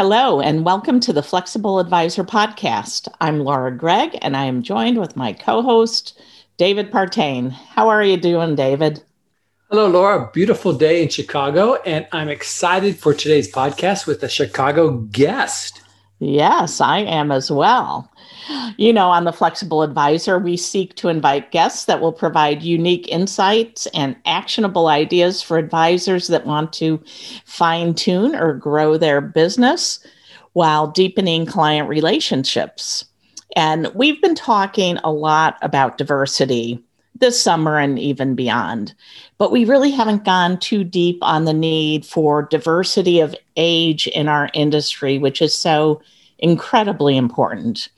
Hello, and welcome to the Flexible Advisor Podcast. I'm Laura Gregg, and I am joined with my co host, David Partain. How are you doing, David? Hello, Laura. Beautiful day in Chicago, and I'm excited for today's podcast with a Chicago guest. Yes, I am as well. You know, on the Flexible Advisor, we seek to invite guests that will provide unique insights and actionable ideas for advisors that want to fine tune or grow their business while deepening client relationships. And we've been talking a lot about diversity this summer and even beyond. But we really haven't gone too deep on the need for diversity of age in our industry, which is so incredibly important.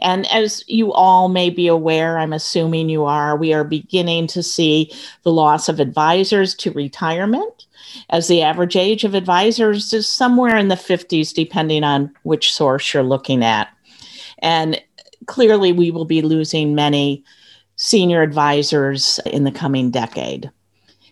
And as you all may be aware, I'm assuming you are, we are beginning to see the loss of advisors to retirement, as the average age of advisors is somewhere in the 50s, depending on which source you're looking at. And clearly, we will be losing many senior advisors in the coming decade.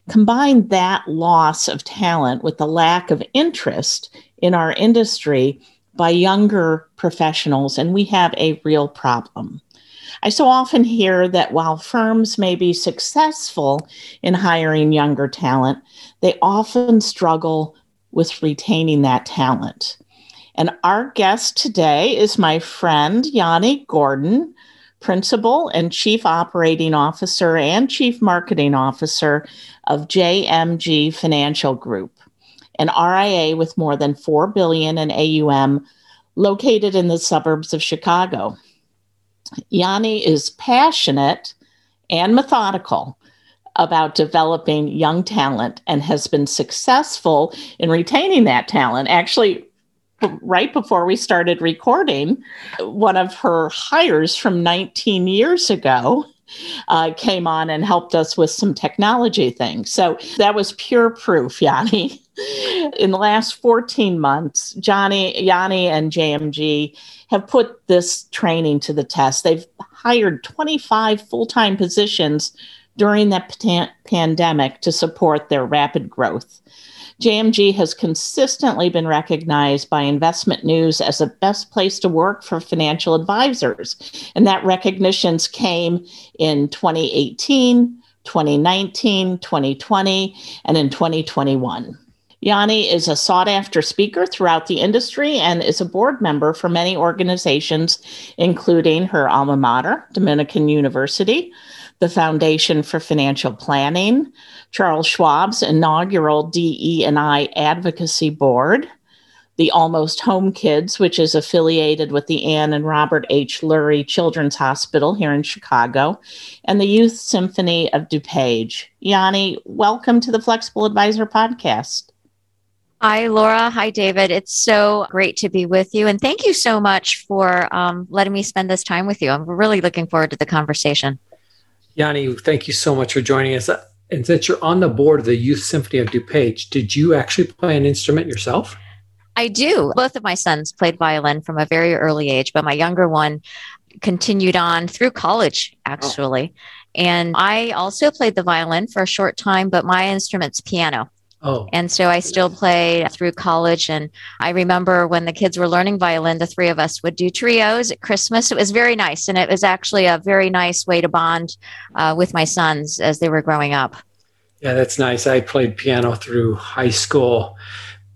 Combine that loss of talent with the lack of interest in our industry by younger professionals, and we have a real problem. I so often hear that while firms may be successful in hiring younger talent, they often struggle with retaining that talent. And our guest today is my friend Yonhee Gordon, Principal and Chief Operating Officer and Chief Marketing Officer of JMG Financial Group, an RIA with more than 4 billion in AUM located in the suburbs of Chicago. Yonhee is passionate and methodical about developing young talent and has been successful in retaining that talent. Actually, right before we started recording, one of her hires from 19 years ago uh, came on and helped us with some technology things. So that was pure proof, Yonhee. In the last 14 months, Johnny, Yonhee, and JMG have put this training to the test. They've hired 25 full time positions during the pandemic to support their rapid growth. JMG has consistently been recognized by Investment News as the best place to work for financial advisors. And that recognitions came in 2018, 2019, 2020, and in 2021. Yonhee is a sought after speaker throughout the industry and is a board member for many organizations, including her alma mater, Dominican University, the Foundation for Financial Planning, Charles Schwab's inaugural DE&I Advocacy Board, the Almost Home Kids, which is affiliated with the Ann and Robert H. Lurie Children's Hospital here in Chicago, and the Youth Symphony of DuPage. Yonhee, welcome to the Flexible Advisor Podcast. Hi, Laura. Hi, David. It's so great to be with you. And thank you so much for um, letting me spend this time with you. I'm really looking forward to the conversation. Yonhee, thank you so much for joining us. And since you're on the board of the Youth Symphony of DuPage, did you actually play an instrument yourself? I do. Both of my sons played violin from a very early age, but my younger one continued on through college, actually. Oh. And I also played the violin for a short time, but my instrument's piano. Oh. And so I still play through college. And I remember when the kids were learning violin, the three of us would do trios at Christmas. It was very nice. And it was actually a very nice way to bond uh, with my sons as they were growing up. Yeah, that's nice. I played piano through high school,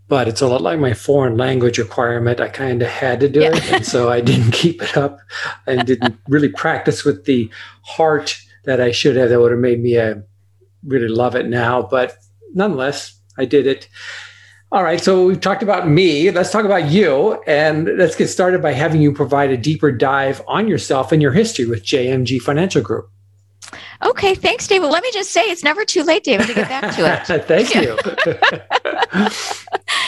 but it's a lot like my foreign language requirement. I kind of had to do yeah. it. And so I didn't keep it up and didn't really practice with the heart that I should have. That would have made me uh, really love it now. But nonetheless, I did it. All right, so we've talked about me. Let's talk about you. And let's get started by having you provide a deeper dive on yourself and your history with JMG Financial Group. Okay, thanks, David. Let me just say it's never too late, David, to get back to it. Thank you.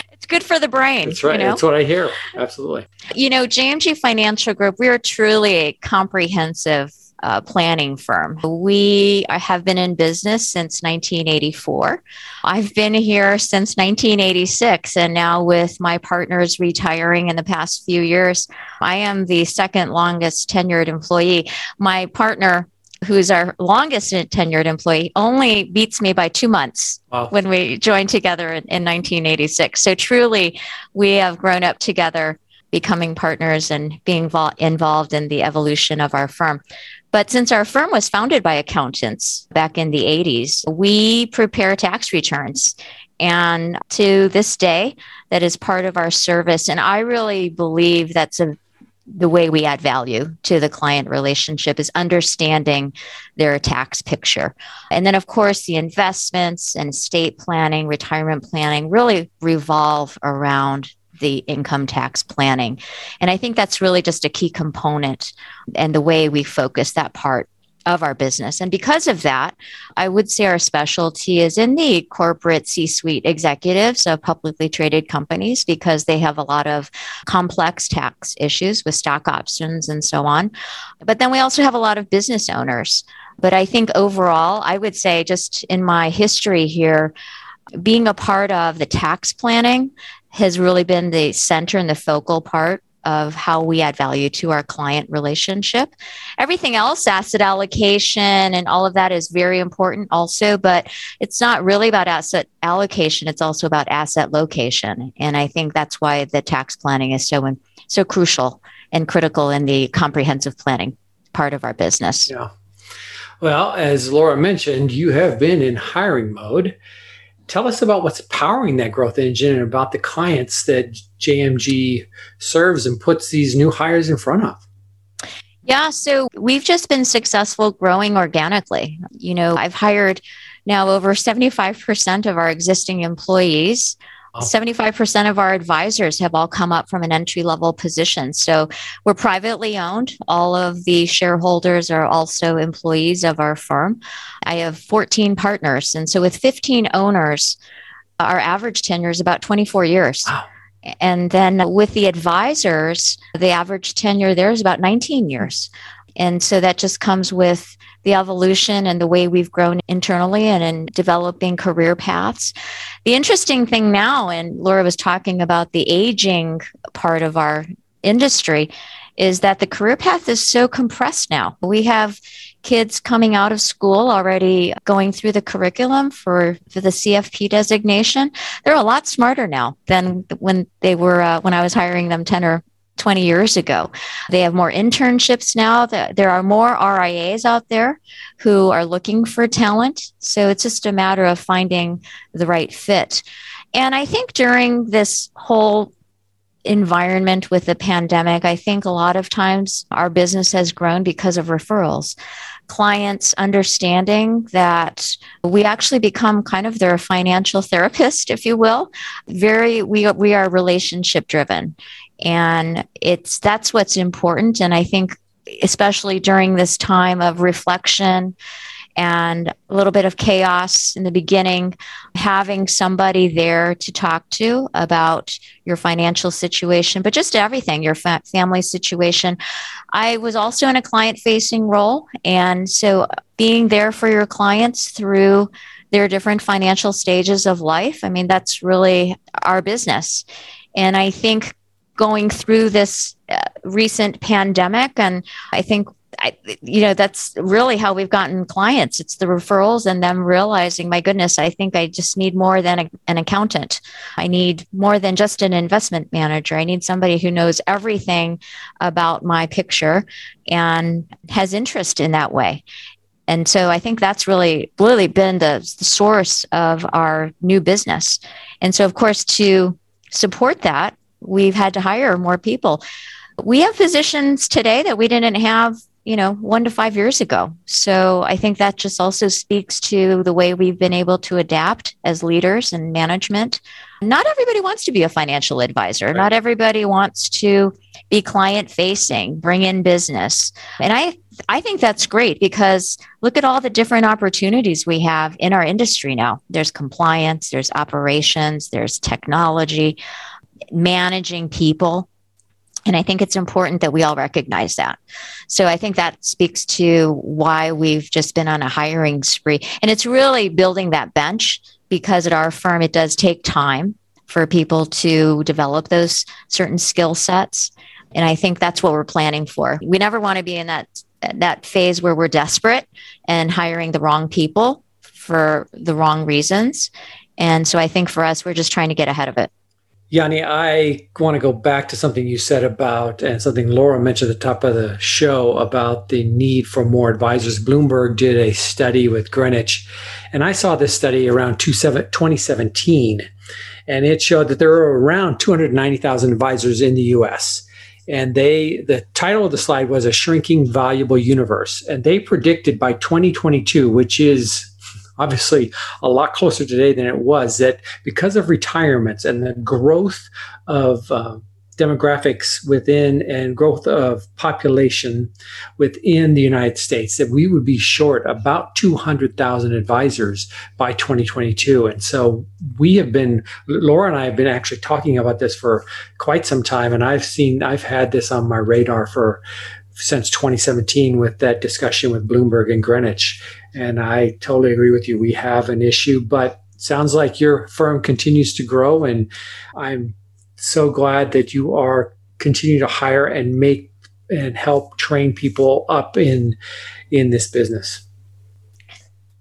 it's good for the brain. That's right. You know? That's what I hear. Absolutely. You know, JMG Financial Group, we are truly a comprehensive uh, planning firm. We have been in business since 1984. I've been here since 1986, and now with my partners retiring in the past few years, I am the second longest tenured employee. My partner, who's our longest tenured employee, only beats me by two months wow. when we joined together in, in 1986. So truly, we have grown up together becoming partners and being vo- involved in the evolution of our firm. But since our firm was founded by accountants back in the 80s, we prepare tax returns. And to this day, that is part of our service. And I really believe that's a the way we add value to the client relationship is understanding their tax picture. And then, of course, the investments and estate planning, retirement planning really revolve around the income tax planning. And I think that's really just a key component and the way we focus that part of our business. And because of that, I would say our specialty is in the corporate C suite executives of publicly traded companies because they have a lot of complex tax issues with stock options and so on. But then we also have a lot of business owners. But I think overall, I would say just in my history here, being a part of the tax planning has really been the center and the focal part of how we add value to our client relationship. Everything else, asset allocation and all of that is very important also, but it's not really about asset allocation. It's also about asset location. And I think that's why the tax planning is so, so crucial and critical in the comprehensive planning part of our business. Yeah. Well, as Laura mentioned, you have been in hiring mode tell us about what's powering that growth engine and about the clients that JMG serves and puts these new hires in front of. Yeah, so we've just been successful growing organically. You know, I've hired now over 75% of our existing employees 75% of our advisors have all come up from an entry level position. So we're privately owned. All of the shareholders are also employees of our firm. I have 14 partners. And so with 15 owners, our average tenure is about 24 years. Wow. And then with the advisors, the average tenure there is about 19 years. And so that just comes with the evolution and the way we've grown internally and in developing career paths. The interesting thing now, and Laura was talking about the aging part of our industry, is that the career path is so compressed now. We have kids coming out of school already going through the curriculum for, for the CFP designation. They're a lot smarter now than when they were uh, when I was hiring them 10 or 20 years ago. They have more internships now. There are more RIAs out there who are looking for talent. So it's just a matter of finding the right fit. And I think during this whole environment with the pandemic, I think a lot of times our business has grown because of referrals. Clients understanding that we actually become kind of their financial therapist, if you will. Very, we, we are relationship driven and it's that's what's important and i think especially during this time of reflection and a little bit of chaos in the beginning, having somebody there to talk to about your financial situation, but just everything, your fa- family situation. I was also in a client facing role. And so being there for your clients through their different financial stages of life, I mean, that's really our business. And I think going through this uh, recent pandemic. And I think, I, you know, that's really how we've gotten clients. It's the referrals and them realizing, my goodness, I think I just need more than a, an accountant. I need more than just an investment manager. I need somebody who knows everything about my picture and has interest in that way. And so I think that's really, really been the, the source of our new business. And so, of course, to support that, we've had to hire more people. We have positions today that we didn't have you know, one to five years ago. So I think that just also speaks to the way we've been able to adapt as leaders and management. Not everybody wants to be a financial advisor. Right. Not everybody wants to be client facing, bring in business. And I I think that's great because look at all the different opportunities we have in our industry now. There's compliance, there's operations, there's technology, managing people. And I think it's important that we all recognize that. So I think that speaks to why we've just been on a hiring spree. And it's really building that bench because at our firm, it does take time for people to develop those certain skill sets. And I think that's what we're planning for. We never want to be in that that phase where we're desperate and hiring the wrong people for the wrong reasons. And so I think for us, we're just trying to get ahead of it. Yonhee, I want to go back to something you said about, and something Laura mentioned at the top of the show about the need for more advisors. Bloomberg did a study with Greenwich, and I saw this study around 2017, and it showed that there are around 290,000 advisors in the US. And they, the title of the slide was A Shrinking Valuable Universe. And they predicted by 2022, which is obviously a lot closer today than it was that because of retirements and the growth of uh, demographics within and growth of population within the United States that we would be short about 200,000 advisors by 2022. And so we have been, Laura and I have been actually talking about this for quite some time. And I've seen, I've had this on my radar for since 2017 with that discussion with Bloomberg and Greenwich. And I totally agree with you. We have an issue, but sounds like your firm continues to grow. And I'm so glad that you are continuing to hire and make and help train people up in in this business.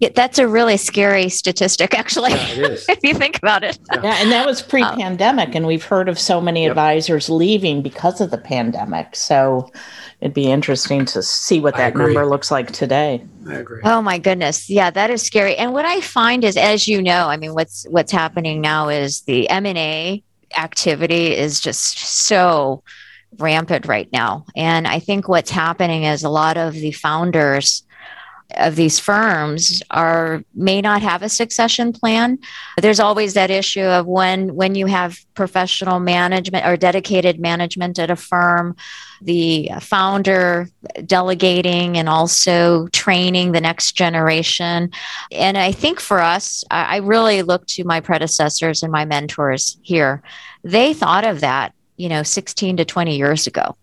Yeah, that's a really scary statistic, actually, yeah, if you think about it. Yeah, yeah and that was pre pandemic. Um, and we've heard of so many yep. advisors leaving because of the pandemic. So it'd be interesting to see what that number looks like today. I agree. Oh my goodness. Yeah, that is scary. And what I find is as you know, I mean what's what's happening now is the M&A activity is just so rampant right now. And I think what's happening is a lot of the founders of these firms are may not have a succession plan. There's always that issue of when when you have professional management or dedicated management at a firm the founder delegating and also training the next generation. And i think for us i really look to my predecessors and my mentors here. They thought of that you know 16 to 20 years ago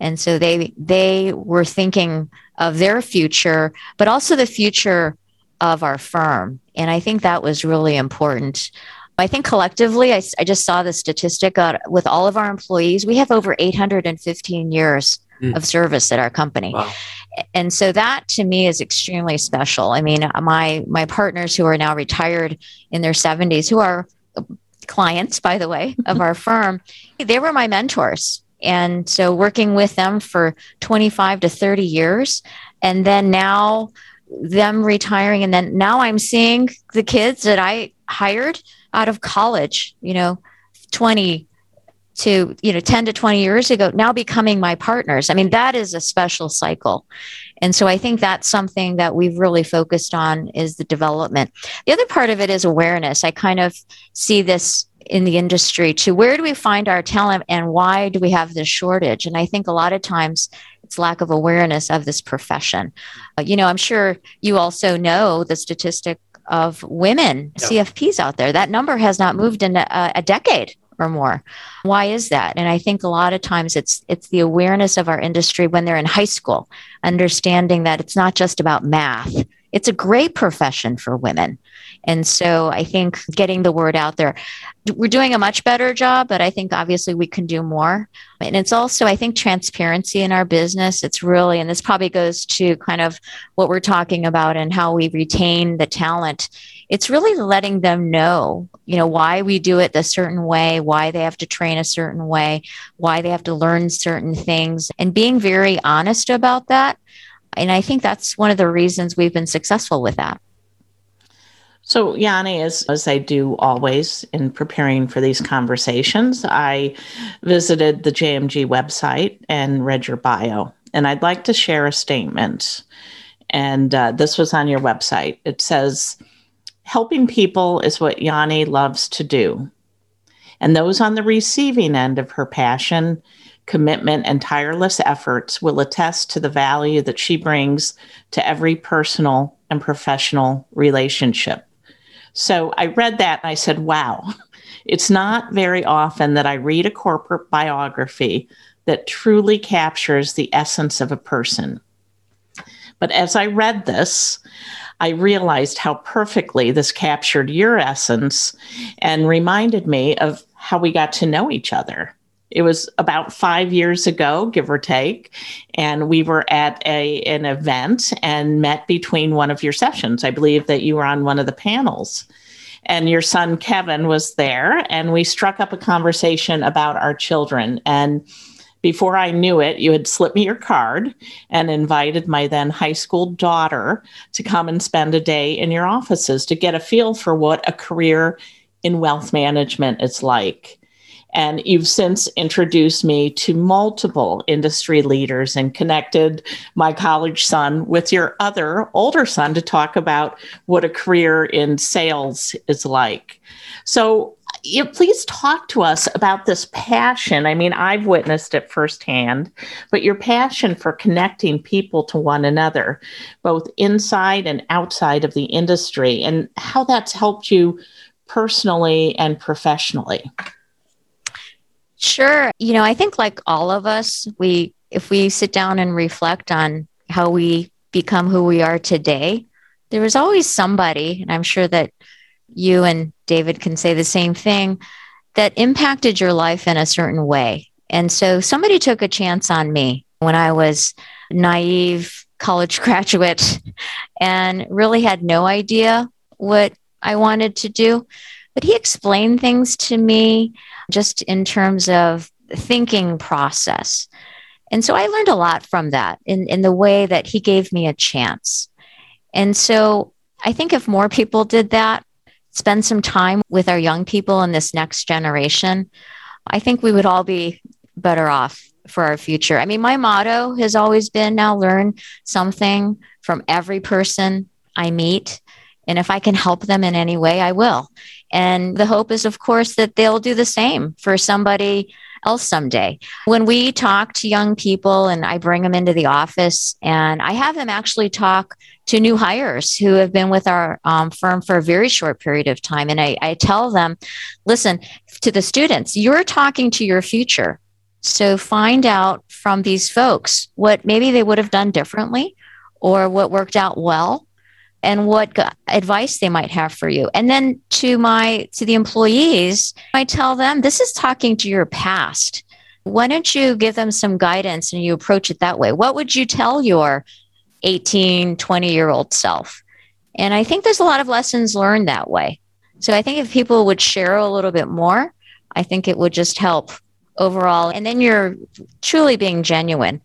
and so they they were thinking of their future, but also the future of our firm. And I think that was really important. I think collectively, I, I just saw the statistic with all of our employees, we have over 815 years mm. of service at our company. Wow. And so that to me is extremely special. I mean, my my partners who are now retired in their 70s, who are clients, by the way, of our firm, they were my mentors. And so working with them for 25 to 30 years. And then now them retiring. And then now I'm seeing the kids that I hired out of college, you know, 20 to, you know, 10 to 20 years ago, now becoming my partners. I mean, that is a special cycle. And so I think that's something that we've really focused on is the development. The other part of it is awareness. I kind of see this in the industry to where do we find our talent and why do we have this shortage? And I think a lot of times it's lack of awareness of this profession. Uh, you know, I'm sure you also know the statistic of women yeah. CFPs out there. That number has not moved in a, a decade or more. Why is that? And I think a lot of times it's it's the awareness of our industry when they're in high school, understanding that it's not just about math. It's a great profession for women. And so I think getting the word out there, we're doing a much better job, but I think obviously we can do more. And it's also, I think, transparency in our business. It's really, and this probably goes to kind of what we're talking about and how we retain the talent. It's really letting them know, you know, why we do it a certain way, why they have to train a certain way, why they have to learn certain things, and being very honest about that. And I think that's one of the reasons we've been successful with that. So, Yonhee, as, as I do always in preparing for these conversations, I visited the JMG website and read your bio. And I'd like to share a statement. And uh, this was on your website. It says, Helping people is what Yonhee loves to do. And those on the receiving end of her passion, commitment, and tireless efforts will attest to the value that she brings to every personal and professional relationship. So I read that and I said, wow, it's not very often that I read a corporate biography that truly captures the essence of a person. But as I read this, I realized how perfectly this captured your essence and reminded me of how we got to know each other. It was about five years ago, give or take, and we were at a an event and met between one of your sessions. I believe that you were on one of the panels, and your son Kevin was there, and we struck up a conversation about our children and before I knew it, you had slipped me your card and invited my then high school daughter to come and spend a day in your offices to get a feel for what a career in wealth management is like. And you've since introduced me to multiple industry leaders and connected my college son with your other older son to talk about what a career in sales is like. So, you please talk to us about this passion. I mean, I've witnessed it firsthand, but your passion for connecting people to one another, both inside and outside of the industry, and how that's helped you personally and professionally. Sure. You know, I think like all of us, we if we sit down and reflect on how we become who we are today, there was always somebody, and I'm sure that you and David can say the same thing, that impacted your life in a certain way. And so somebody took a chance on me when I was naive college graduate and really had no idea what I wanted to do. But he explained things to me just in terms of thinking process. And so I learned a lot from that in, in the way that he gave me a chance. And so I think if more people did that, spend some time with our young people in this next generation, I think we would all be better off for our future. I mean, my motto has always been now learn something from every person I meet. And if I can help them in any way, I will. And the hope is, of course, that they'll do the same for somebody else someday. When we talk to young people and I bring them into the office and I have them actually talk to new hires who have been with our um, firm for a very short period of time. And I, I tell them, listen, to the students, you're talking to your future. So find out from these folks what maybe they would have done differently or what worked out well and what advice they might have for you and then to my to the employees i tell them this is talking to your past why don't you give them some guidance and you approach it that way what would you tell your 18, 20 year old self. And I think there's a lot of lessons learned that way. So I think if people would share a little bit more, I think it would just help overall. And then you're truly being genuine.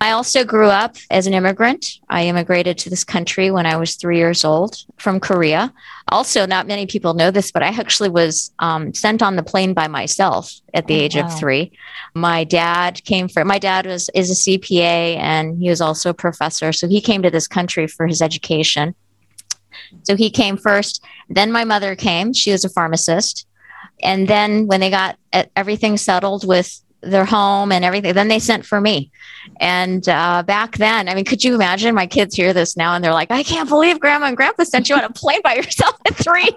I also grew up as an immigrant. I immigrated to this country when I was three years old from Korea. Also, not many people know this, but I actually was um, sent on the plane by myself at the oh, age wow. of three. My dad came for my dad was is a CPA and he was also a professor, so he came to this country for his education. So he came first. Then my mother came. She was a pharmacist. And then when they got everything settled with their home and everything. Then they sent for me. And uh, back then, I mean, could you imagine my kids hear this now and they're like, I can't believe grandma and grandpa sent you on a plane by yourself at three.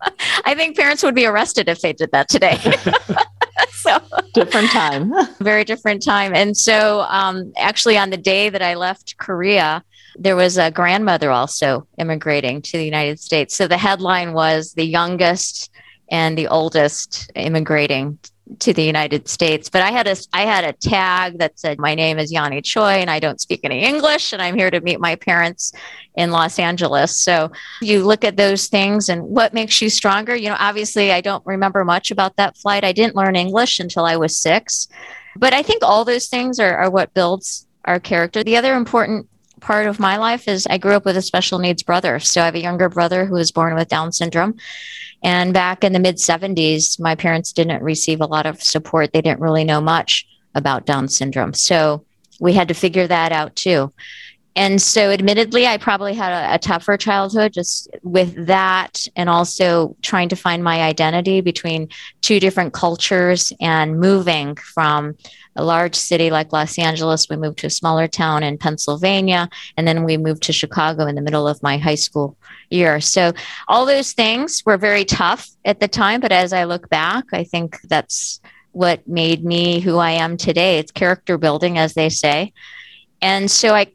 I think parents would be arrested if they did that today. so different time. very different time. And so um, actually on the day that I left Korea, there was a grandmother also immigrating to the United States. So the headline was the youngest and the oldest immigrating to the United States. But I had a I had a tag that said my name is Yonhee Choi and I don't speak any English and I'm here to meet my parents in Los Angeles. So you look at those things and what makes you stronger. You know, obviously I don't remember much about that flight. I didn't learn English until I was six. But I think all those things are, are what builds our character. The other important part of my life is I grew up with a special needs brother. So I have a younger brother who was born with Down syndrome. And back in the mid 70s, my parents didn't receive a lot of support. They didn't really know much about Down syndrome. So we had to figure that out too. And so, admittedly, I probably had a, a, tougher childhood just with that, and also trying to find my identity between two different cultures and moving from a large city like Los Angeles. We moved to a smaller town in Pennsylvania, and then we moved to Chicago in the middle of my high school year. So, all those things were very tough at the time, but as I look back, I think that's what made me who I am today. It's character building, as they say. And so I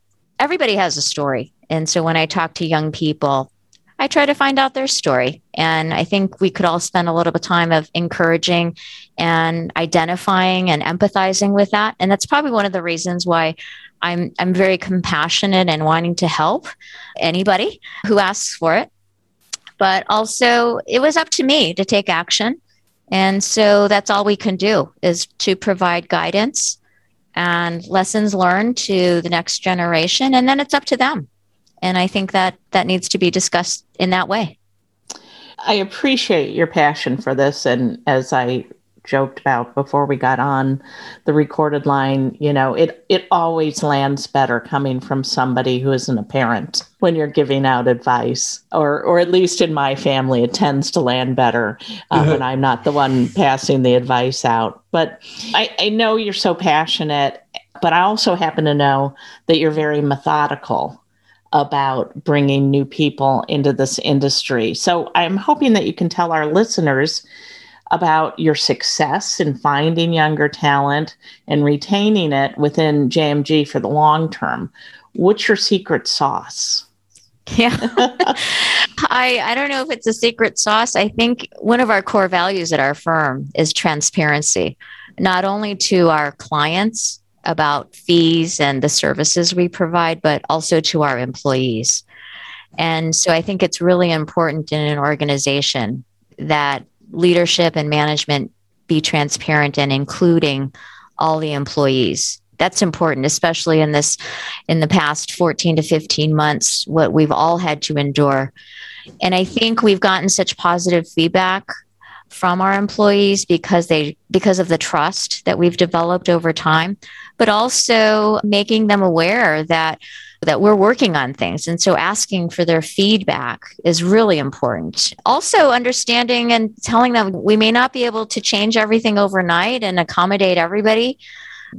everybody has a story. And so when I talk to young people, I try to find out their story. And I think we could all spend a little bit of time of encouraging and identifying and empathizing with that. And that's probably one of the reasons why I'm I'm very compassionate and wanting to help anybody who asks for it. But also it was up to me to take action. And so that's all we can do is to provide guidance and lessons learned to the next generation. And then it's up to them. And i think that that needs to be discussed in that way. I appreciate your passion for this. And as i joked about before we got on the recorded line you know it it always lands better coming from somebody who isn't a parent when you're giving out advice or or at least in my family it tends to land better uh, when i'm not the one passing the advice out. But I, I know you're so passionate but i also happen to know that you're very methodical about bringing new people into this industry. So i'm hoping that you can tell our listeners about your success in finding younger talent and retaining it within JMG for the long term. What's your secret sauce? Yeah. I I don't know if it's a secret sauce. I think one of our core values at our firm is transparency, not only to our clients about fees and the services we provide, but also to our employees. And so I think it's really important in an organization that leadership and management be transparent and including all the employees. That's important especially in this in the past 14 to 15 months what we've all had to endure. And i think we've gotten such positive feedback from our employees because they because of the trust that we've developed over time but also making them aware that that we're working on things. And so asking for their feedback is really important. Also, understanding and telling them we may not be able to change everything overnight and accommodate everybody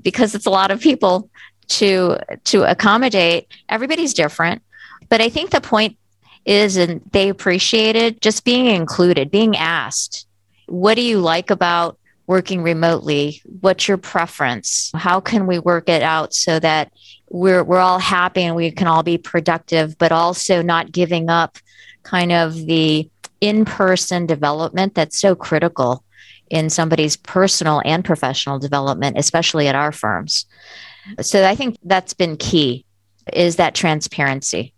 because it's a lot of people to to accommodate everybody's different but i think the point is and they appreciated just being included being asked what do you like about working remotely what's your preference how can we work it out so that we're we're all happy and we can all be productive, but also not giving up kind of the in-person development that's so critical in somebody's personal and professional development, especially at our firms. So I think that's been key is that transparency.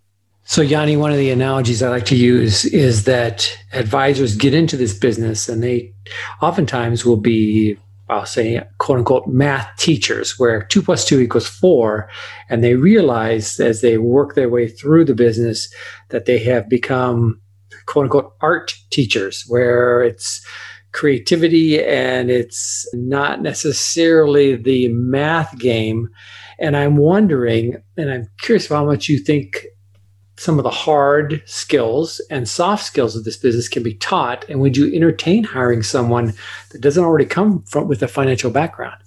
So, Yonhee, one of the analogies I like to use is that advisors get into this business and they oftentimes will be I'll say, quote unquote, math teachers, where two plus two equals four. And they realize as they work their way through the business that they have become, quote unquote, art teachers, where it's creativity and it's not necessarily the math game. And I'm wondering, and I'm curious how much you think some of the hard skills and soft skills of this business can be taught? And would you entertain hiring someone that doesn't already come from with a financial background?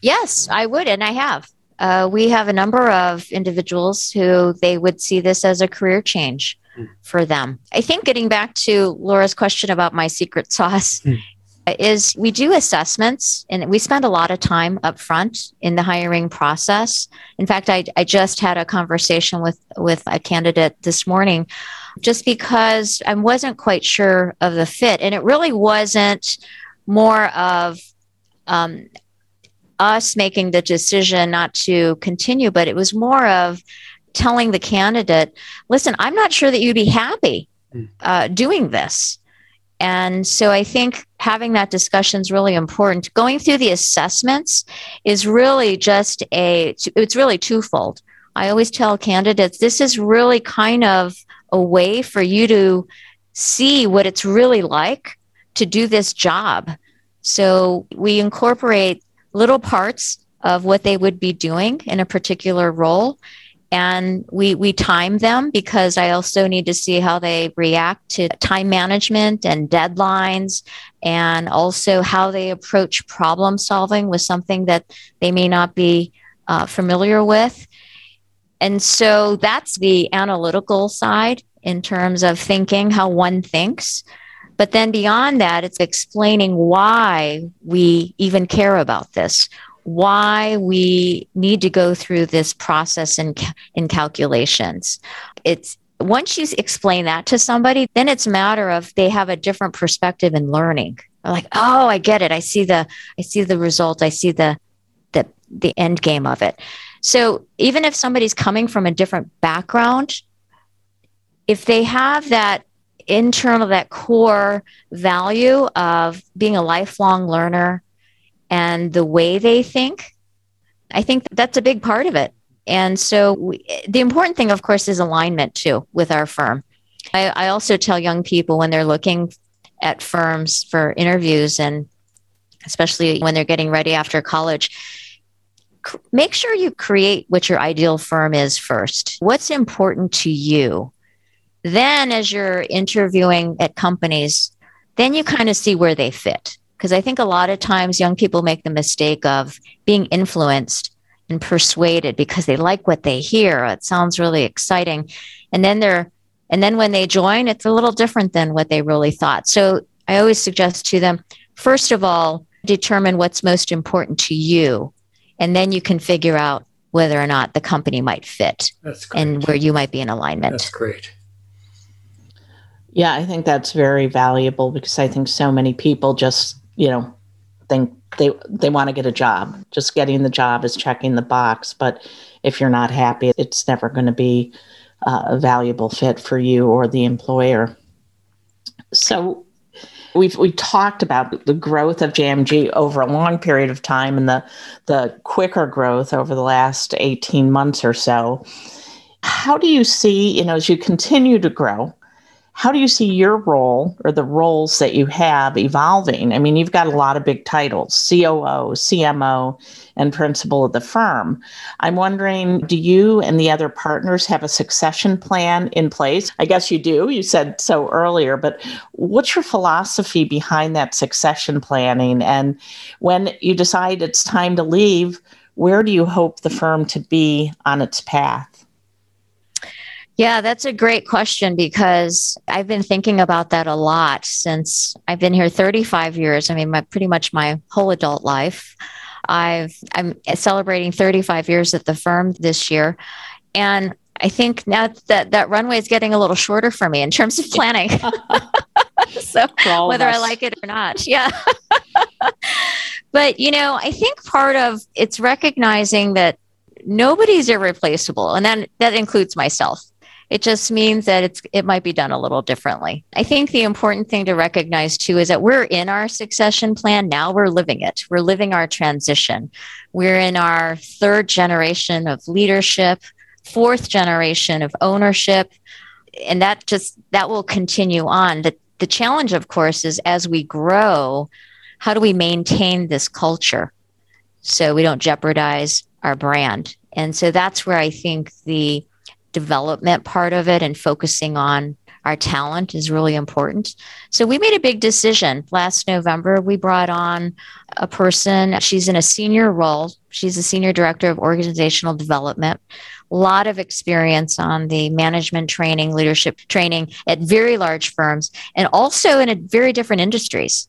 Yes, I would, and I have. Uh, we have a number of individuals who they would see this as a career change mm. for them. I think getting back to Laura's question about my secret sauce, mm is we do assessments and we spend a lot of time up front in the hiring process. In fact, I, I just had a conversation with, with a candidate this morning just because I wasn't quite sure of the fit. And it really wasn't more of um, us making the decision not to continue, but it was more of telling the candidate, listen, I'm not sure that you'd be happy hmm. uh, doing this. And so I think having that discussion is really important. Going through the assessments is really just a, it's really twofold. I always tell candidates this is really kind of a way for you to see what it's really like to do this job. So we incorporate little parts of what they would be doing in a particular role and we we time them because I also need to see how they react to time management and deadlines and also how they approach problem solving with something that they may not be uh, familiar with. And so that's the analytical side in terms of thinking how one thinks. But then beyond that, it's explaining why we even care about this, why we need to go through this process in, in calculations. It's once you explain that to somebody, then it's a matter of they have a different perspective in learning. They're like, oh, I get it. I see the I see the result. I see the the the end game of it. So even if somebody's coming from a different background, if they have that internal, that core value of being a lifelong learner, and the way they think, I think that's a big part of it. And so we, the important thing, of course, is alignment too with our firm. I, I also tell young people when they're looking at firms for interviews and especially when they're getting ready after college, make sure you create what your ideal firm is first. What's important to you? Then, as you're interviewing at companies, then you kind of see where they fit. Because I think a lot of times young people make the mistake of being influenced and persuaded because they like what they hear. It sounds really exciting. And then they're, and then when they join, it's a little different than what they really thought. So I always suggest to them, first of all, determine what's most important to you. And then you can figure out whether or not the company might fit and where you might be in alignment. That's great. Yeah, I think that's very valuable because I think so many people just you know, think they they want to get a job. Just getting the job is checking the box, but if you're not happy, it's never going to be uh, a valuable fit for you or the employer. So we've we talked about the growth of JMG over a long period of time and the the quicker growth over the last 18 months or so. How do you see, you know, as you continue to grow, how do you see your role or the roles that you have evolving? I mean, you've got a lot of big titles COO, CMO, and principal of the firm. I'm wondering do you and the other partners have a succession plan in place? I guess you do. You said so earlier, but what's your philosophy behind that succession planning? And when you decide it's time to leave, where do you hope the firm to be on its path? Yeah, that's a great question because I've been thinking about that a lot since I've been here 35 years. I mean, my pretty much my whole adult life. I've I'm celebrating 35 years at the firm this year, and I think now that that runway is getting a little shorter for me in terms of planning. so whether I like it or not, yeah. but you know, I think part of it's recognizing that nobody's irreplaceable, and then that includes myself. It just means that it's it might be done a little differently. I think the important thing to recognize too is that we're in our succession plan now. We're living it. We're living our transition. We're in our third generation of leadership, fourth generation of ownership, and that just that will continue on. The the challenge, of course, is as we grow, how do we maintain this culture so we don't jeopardize our brand? And so that's where I think the development part of it and focusing on our talent is really important. So we made a big decision last November. We brought on a person, she's in a senior role. She's a senior director of organizational development. A lot of experience on the management training, leadership training at very large firms, and also in a very different industries.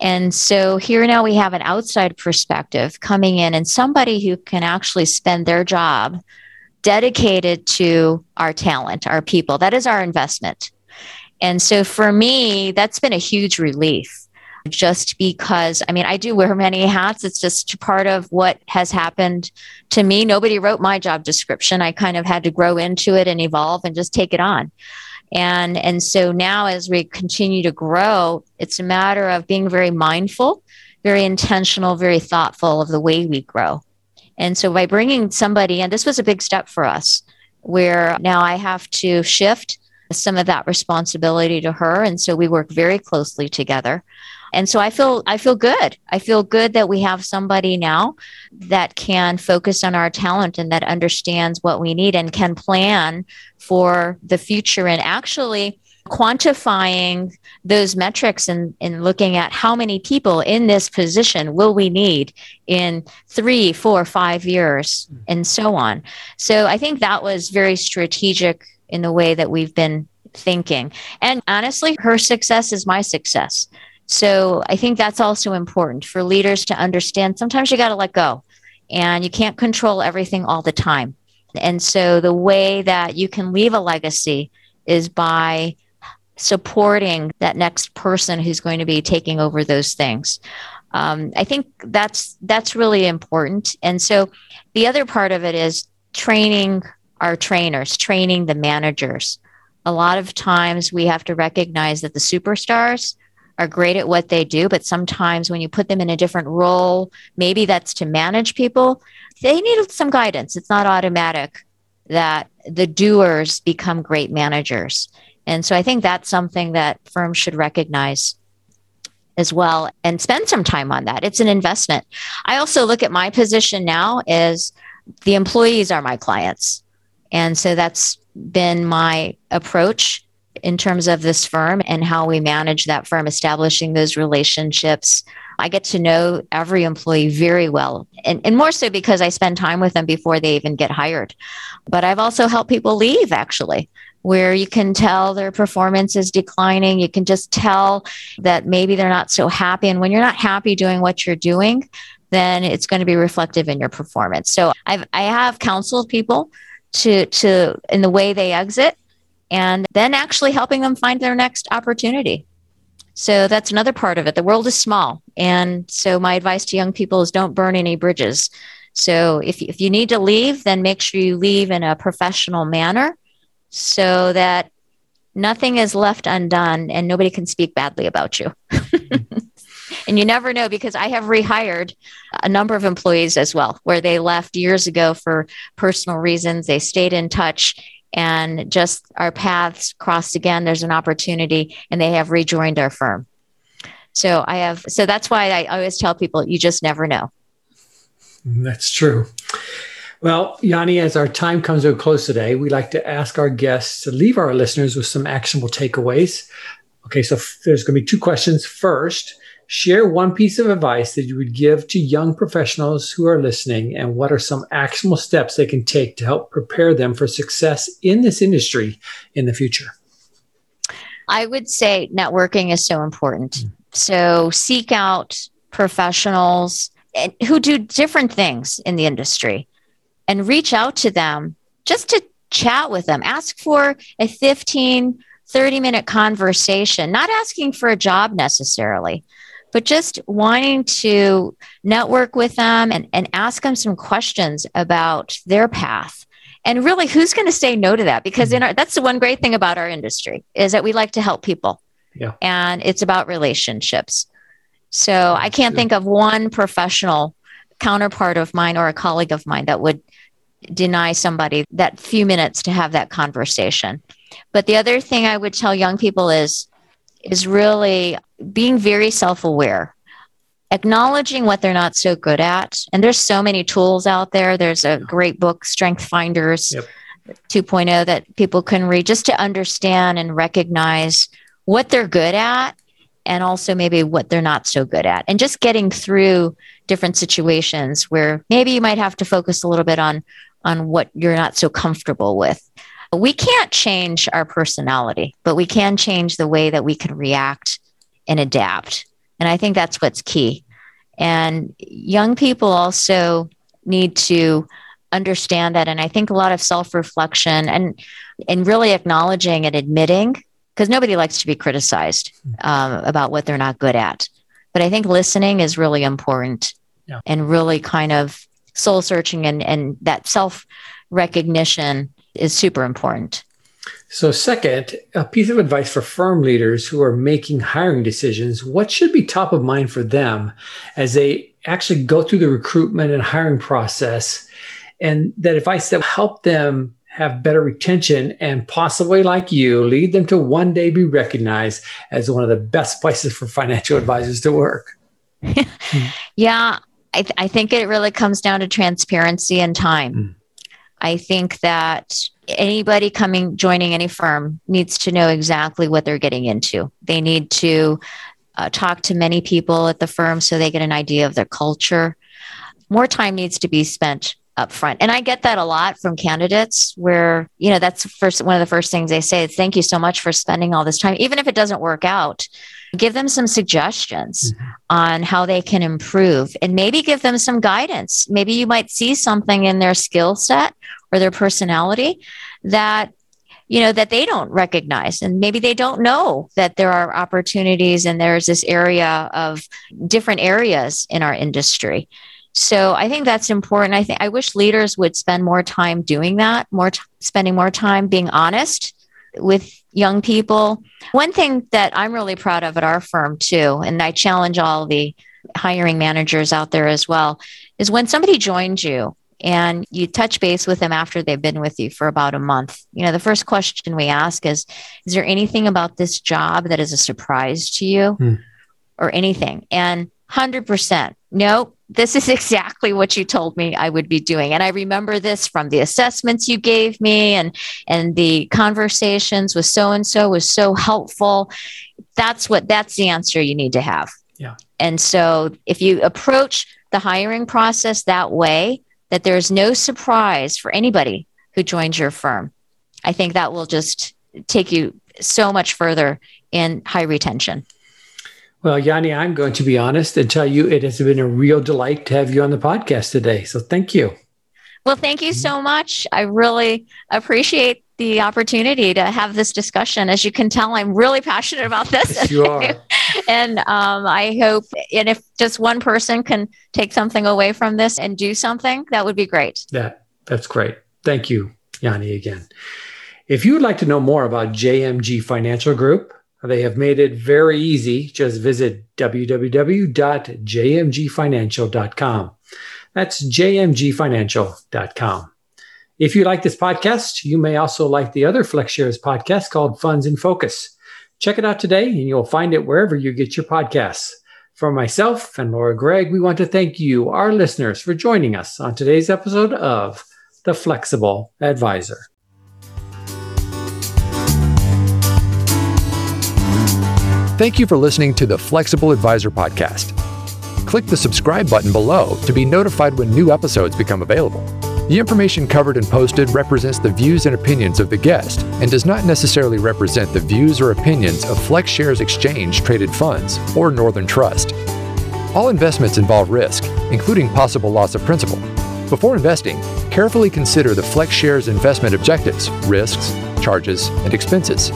And so here now we have an outside perspective coming in and somebody who can actually spend their job dedicated to our talent, our people. That is our investment. And so for me, that's been a huge relief just because I mean, I do wear many hats. It's just part of what has happened to me. Nobody wrote my job description. I kind of had to grow into it and evolve and just take it on. And and so now as we continue to grow, it's a matter of being very mindful, very intentional, very thoughtful of the way we grow. And so by bringing somebody and this was a big step for us where now I have to shift some of that responsibility to her. And so we work very closely together. And so I feel I feel good. I feel good that we have somebody now that can focus on our talent and that understands what we need and can plan for the future and actually quantifying those metrics and, and looking at how many people in this position will we need in three, four, five years, mm. and so on. So I think that was very strategic in the way that we've been thinking. And honestly, her success is my success. So I think that's also important for leaders to understand. Sometimes you got to let go and you can't control everything all the time. And so the way that you can leave a legacy is by supporting that next person who's going to be taking over those things. Um, I think that's that's really important. And so the other part of it is training our trainers, training the managers. A lot of times we have to recognize that the superstars are great at what they do, but sometimes when you put them in a different role, maybe that's to manage people, they need some guidance. It's not automatic that the doers become great managers. And so I think that's something that firms should recognize as well and spend some time on that. It's an investment. I also look at my position now as the employees are my clients. And so that's been my approach in terms of this firm and how we manage that firm, establishing those relationships. I get to know every employee very well, and, and more so because I spend time with them before they even get hired. But I've also helped people leave, actually where you can tell their performance is declining. You can just tell that maybe they're not so happy. And when you're not happy doing what you're doing, then it's going to be reflective in your performance. So I've, I have counseled people to, to, in the way they exit and then actually helping them find their next opportunity. So that's another part of it. The world is small. And so my advice to young people is don't burn any bridges. So if, if you need to leave, then make sure you leave in a professional manner so that nothing is left undone and nobody can speak badly about you. and you never know because I have rehired a number of employees as well, where they left years ago for personal reasons. They stayed in touch and just our paths crossed again. There's an opportunity and they have rejoined our firm. So I have, so that's why I always tell people you just never know. That's true. Well, Yonhee, as our time comes to a close today, we like to ask our guests to leave our listeners with some actionable takeaways. Okay, so there's going to be two questions. First, share one piece of advice that you would give to young professionals who are listening, and what are some actionable steps they can take to help prepare them for success in this industry in the future? I would say networking is so important. Mm-hmm. So seek out professionals who do different things in the industry and reach out to them just to chat with them. Ask for a 15, 30 minute conversation, not asking for a job necessarily, but just wanting to network with them and, and ask them some questions about their path. And really, who's going to say no to that? Because in mm-hmm. our, that's the one great thing about our industry is that we like to help people. Yeah. And it's about relationships. So I can't think of one professional counterpart of mine or a colleague of mine that would deny somebody that few minutes to have that conversation. But the other thing I would tell young people is is really being very self-aware. Acknowledging what they're not so good at. And there's so many tools out there. There's a great book, Strength Finders yep. 2.0, that people can read just to understand and recognize what they're good at and also maybe what they're not so good at. And just getting through different situations where maybe you might have to focus a little bit on on what you're not so comfortable with. We can't change our personality, but we can change the way that we can react and adapt. And I think that's what's key. And young people also need to understand that. And I think a lot of self reflection and, and really acknowledging and admitting, because nobody likes to be criticized um, about what they're not good at. But I think listening is really important yeah. and really kind of soul searching and, and that self recognition is super important. So, second, a piece of advice for firm leaders who are making hiring decisions what should be top of mind for them as they actually go through the recruitment and hiring process? And that advice that will help them have better retention, and possibly, like you, lead them to one day be recognized as one of the best places for financial advisors to work? yeah, I, th- I, think it really comes down to transparency and time. Mm. I think that anybody coming joining any firm needs to know exactly what they're getting into. They need to uh, talk to many people at the firm so they get an idea of their culture. More time needs to be spent up front. And I get that a lot from candidates where, you know, that's first one of the first things they say is thank you so much for spending all this time. Even if it doesn't work out, give them some suggestions mm-hmm. on how they can improve and maybe give them some guidance. Maybe you might see something in their skill set or their personality that you know that they don't recognize and maybe they don't know that there are opportunities and there's this area of different areas in our industry so i think that's important i think i wish leaders would spend more time doing that more t- spending more time being honest with young people one thing that i'm really proud of at our firm too and i challenge all the hiring managers out there as well is when somebody joins you and you touch base with them after they've been with you for about a month. You know, the first question we ask is Is there anything about this job that is a surprise to you mm. or anything? And 100%, no, this is exactly what you told me I would be doing. And I remember this from the assessments you gave me and, and the conversations with so and so was so helpful. That's what, that's the answer you need to have. Yeah. And so if you approach the hiring process that way, that there's no surprise for anybody who joins your firm. I think that will just take you so much further in high retention. Well, Yonhee, I'm going to be honest and tell you it has been a real delight to have you on the podcast today. So thank you. Well, thank you so much. I really appreciate the opportunity to have this discussion. As you can tell, I'm really passionate about this. Yes, you are. and um, I hope, and if just one person can take something away from this and do something, that would be great. That that's great. Thank you, Yonhee, again. If you would like to know more about JMG Financial Group, they have made it very easy. Just visit www.jmgfinancial.com. That's jmgfinancial.com. If you like this podcast, you may also like the other FlexShares podcast called Funds in Focus. Check it out today, and you'll find it wherever you get your podcasts. For myself and Laura Gregg, we want to thank you, our listeners, for joining us on today's episode of The Flexible Advisor. Thank you for listening to the Flexible Advisor podcast. Click the subscribe button below to be notified when new episodes become available. The information covered and posted represents the views and opinions of the guest and does not necessarily represent the views or opinions of FlexShares Exchange Traded Funds or Northern Trust. All investments involve risk, including possible loss of principal. Before investing, carefully consider the FlexShares investment objectives, risks, charges, and expenses.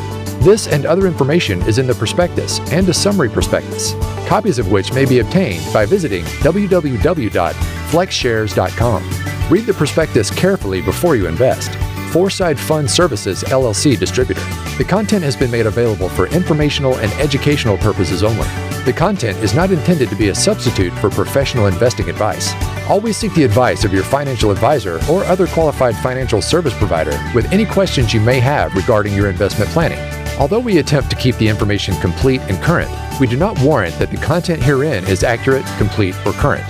This and other information is in the prospectus and a summary prospectus, copies of which may be obtained by visiting www.flexshares.com. Read the prospectus carefully before you invest. Foreside Fund Services LLC distributor. The content has been made available for informational and educational purposes only. The content is not intended to be a substitute for professional investing advice. Always seek the advice of your financial advisor or other qualified financial service provider with any questions you may have regarding your investment planning. Although we attempt to keep the information complete and current, we do not warrant that the content herein is accurate, complete, or current.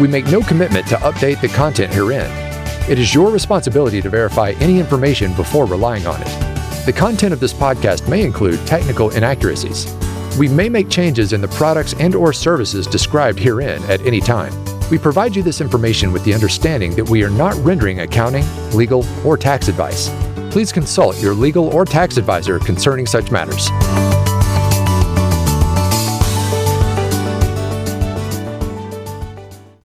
We make no commitment to update the content herein. It is your responsibility to verify any information before relying on it. The content of this podcast may include technical inaccuracies. We may make changes in the products and or services described herein at any time. We provide you this information with the understanding that we are not rendering accounting, legal, or tax advice. Please consult your legal or tax advisor concerning such matters.